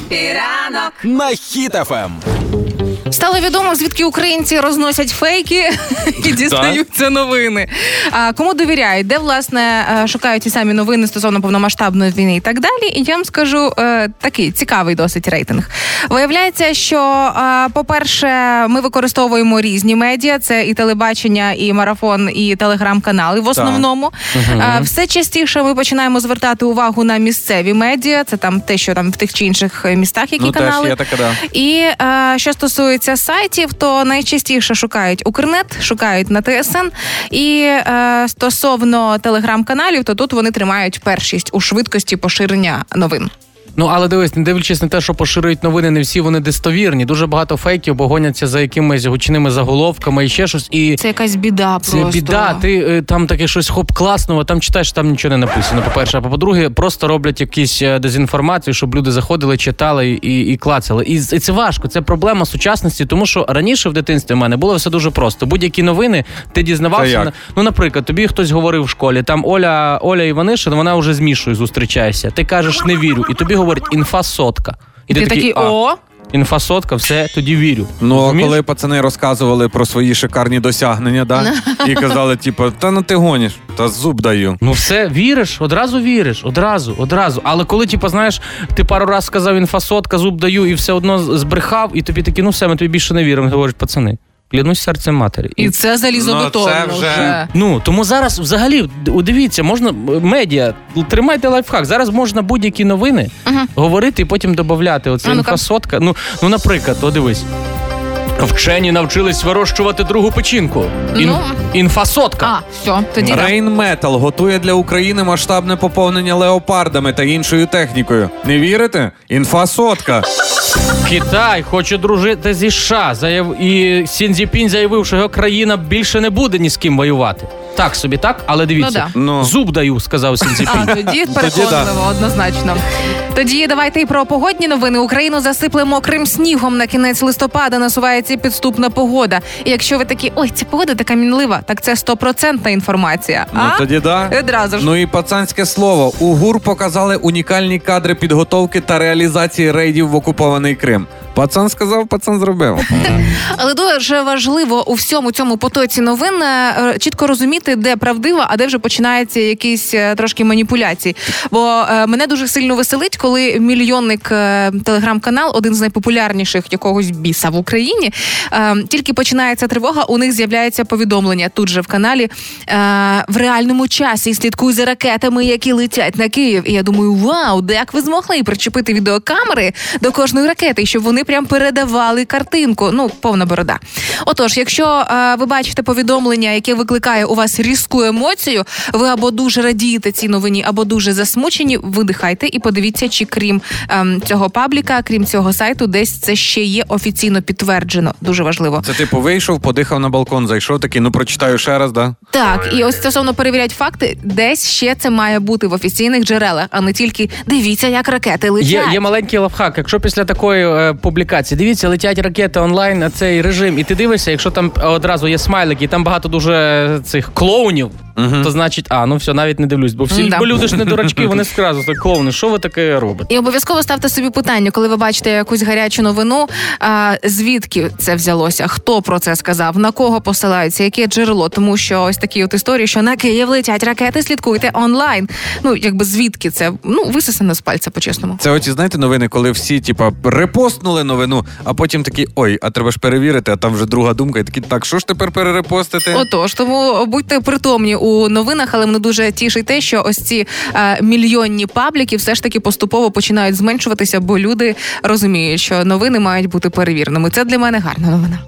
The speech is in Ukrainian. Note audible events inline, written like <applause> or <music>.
Епіранок на Ем. хіт FM. Стало відомо, звідки українці розносять фейки і дізнаються новини. А кому довіряють, де власне е, шукають ті самі новини стосовно повномасштабної війни і так далі. І я вам скажу е, такий цікавий досить рейтинг. Виявляється, що, е, по-перше, ми використовуємо різні медіа: це і телебачення, і марафон, і телеграм-канали. В основному Е, все частіше ми починаємо звертати увагу на місцеві медіа. Це там те, що там в тих чи інших містах, які Ну, теж канали. є таке, да. І що стосується сайтів, то найчастіше шукають Укрнет, шукають на ТСН. І е, стосовно телеграм-каналів, то тут вони тримають першість у швидкості поширення новин. Ну але дивись, не дивлячись на те, що поширюють новини, не всі вони достовірні. Дуже багато фейків, бо гоняться за якимись гучними заголовками і ще щось. І Це якась біда. це просто. біда. Ти е, там таке щось хоп класного, там читаєш, там нічого не написано. По перше, а по-друге, просто роблять якісь е, дезінформацію, щоб люди заходили, читали і, і клацали. І, і це важко. Це проблема сучасності, тому що раніше в дитинстві в мене було все дуже просто. Будь-які новини ти дізнавався. на- Ну, наприклад, тобі хтось говорив в школі, там Оля Оля Іванишин, вона вже з Мішою зустрічається. Ти кажеш, не вірю, і тобі говорять інфа сотка. І Ти такий а, о. інфа сотка, все, тоді вірю. Ну, а коли пацани розказували про свої шикарні досягнення, да? і казали, типу, та ну ти гониш, та зуб даю. Ну все, віриш, одразу віриш, одразу, одразу. Але коли, типу, знаєш, ти пару раз сказав інфасотка, зуб даю, і все одно збрехав, і тобі такі, ну все, ми тобі більше не віримо. Ти говориш, пацани, клянусь серцем матері. І це залізобетонно Ну, це вже- вже. Ну тому зараз взагалі д- дивіться, можна медіа, тримайте лайфхак. Зараз можна будь-які новини Ага. говорити і потім додати. Оце інфасотка. Ну, ну, наприклад, о, дивись. Вчені навчились вирощувати другу печінку. Ін, Ну. інфасотка. А, все, тоді да. Rain Metal готує для України масштабне поповнення леопардами та іншою технікою. Не вірите? Інфа сотка. Китай хоче дружити зі США. Заяв... І Сінзіпінь заявив, що його країна більше не буде ні з ким воювати. Так собі, так? Але дивіться, Ну Ну. зуб даю, сказав Сінзіпінь. А тоді переконливо, однозначно. Тоді давайте і про погодні новини. Україну засипле мокрим снігом на кінець листопада. Насувається підступна погода. І якщо ви такі, ой, ця погода така мінлива, так це стопроцентна інформація. Ну а? тоді да. Одразу ж. Ну і пацанське слово. У ГУР показали унікальні кадри підготовки та реалізації рейдів в окупований Крим. Пацан сказав, пацан зробив. <laughs> Але дуже важливо у всьому цьому потоці новин е, чітко розуміти, де правдиво, а де вже починається якісь е, трошки маніпуляції. Бо е, мене дуже сильно веселить, коли мільйонник телеграм-канал, один з найпопулярніших якогось біса в Україні, тільки починається тривога, у них з'являється повідомлення тут же в каналі в реальному часі. Слідкуй за ракетами, які летять на Київ. І я думаю, вау, де як ви змогли причепити відеокамери до кожної ракети, щоб вони прям передавали картинку. Ну, повна борода. Отож, якщо е, ви бачите повідомлення, яке викликає у вас різку емоцію, ви або дуже радієте цій новині, або дуже засмучені, видихайте і подивіться, чи крім ем, цього пабліка, крім цього сайту, десь це ще є офіційно підтверджено. Дуже важливо. Це типу вийшов, подихав на балкон, зайшов такий, ну прочитаю ще раз, да? Так, і ось стосовно перевіряти факти, десь ще це має бути в офіційних джерелах, а не тільки дивіться, як ракети летять. Є, є маленький лавхак. Якщо після такої е, публікації дивіться, летять ракети онлайн на цей режим, і ти дивишся, якщо там одразу є смайлики, і там багато дуже цих клоунів, то значить, а ну все, навіть не дивлюсь. Бо всі М-да. бо люди ж не дурачки, вони скразу так клоуни. Що ви таке робите? І обов'язково ставте собі питання, коли ви бачите якусь гарячу новину. А, звідки це взялося? Хто про це сказав? На кого посилаються? Яке джерело? Тому що ось такі от історії, що на Київ летять ракети, слідкуйте онлайн. Ну якби звідки це? Ну висосано з пальця, по-чесному. Це оці, знаєте, новини, коли всі, типа, репостнули новину, а потім такі, ой, а треба ж перевірити, а там вже друга думка, і такі, так, що ж тепер перерепостити? Отож, тому будьте притомні у новинах, але мене дуже тішить те, що ось ці е, мільйонні пабліки все ж таки поступово починають зменшуватися, бо люди розуміють, що новини мають бути перевірними. Це для мене гарна новина.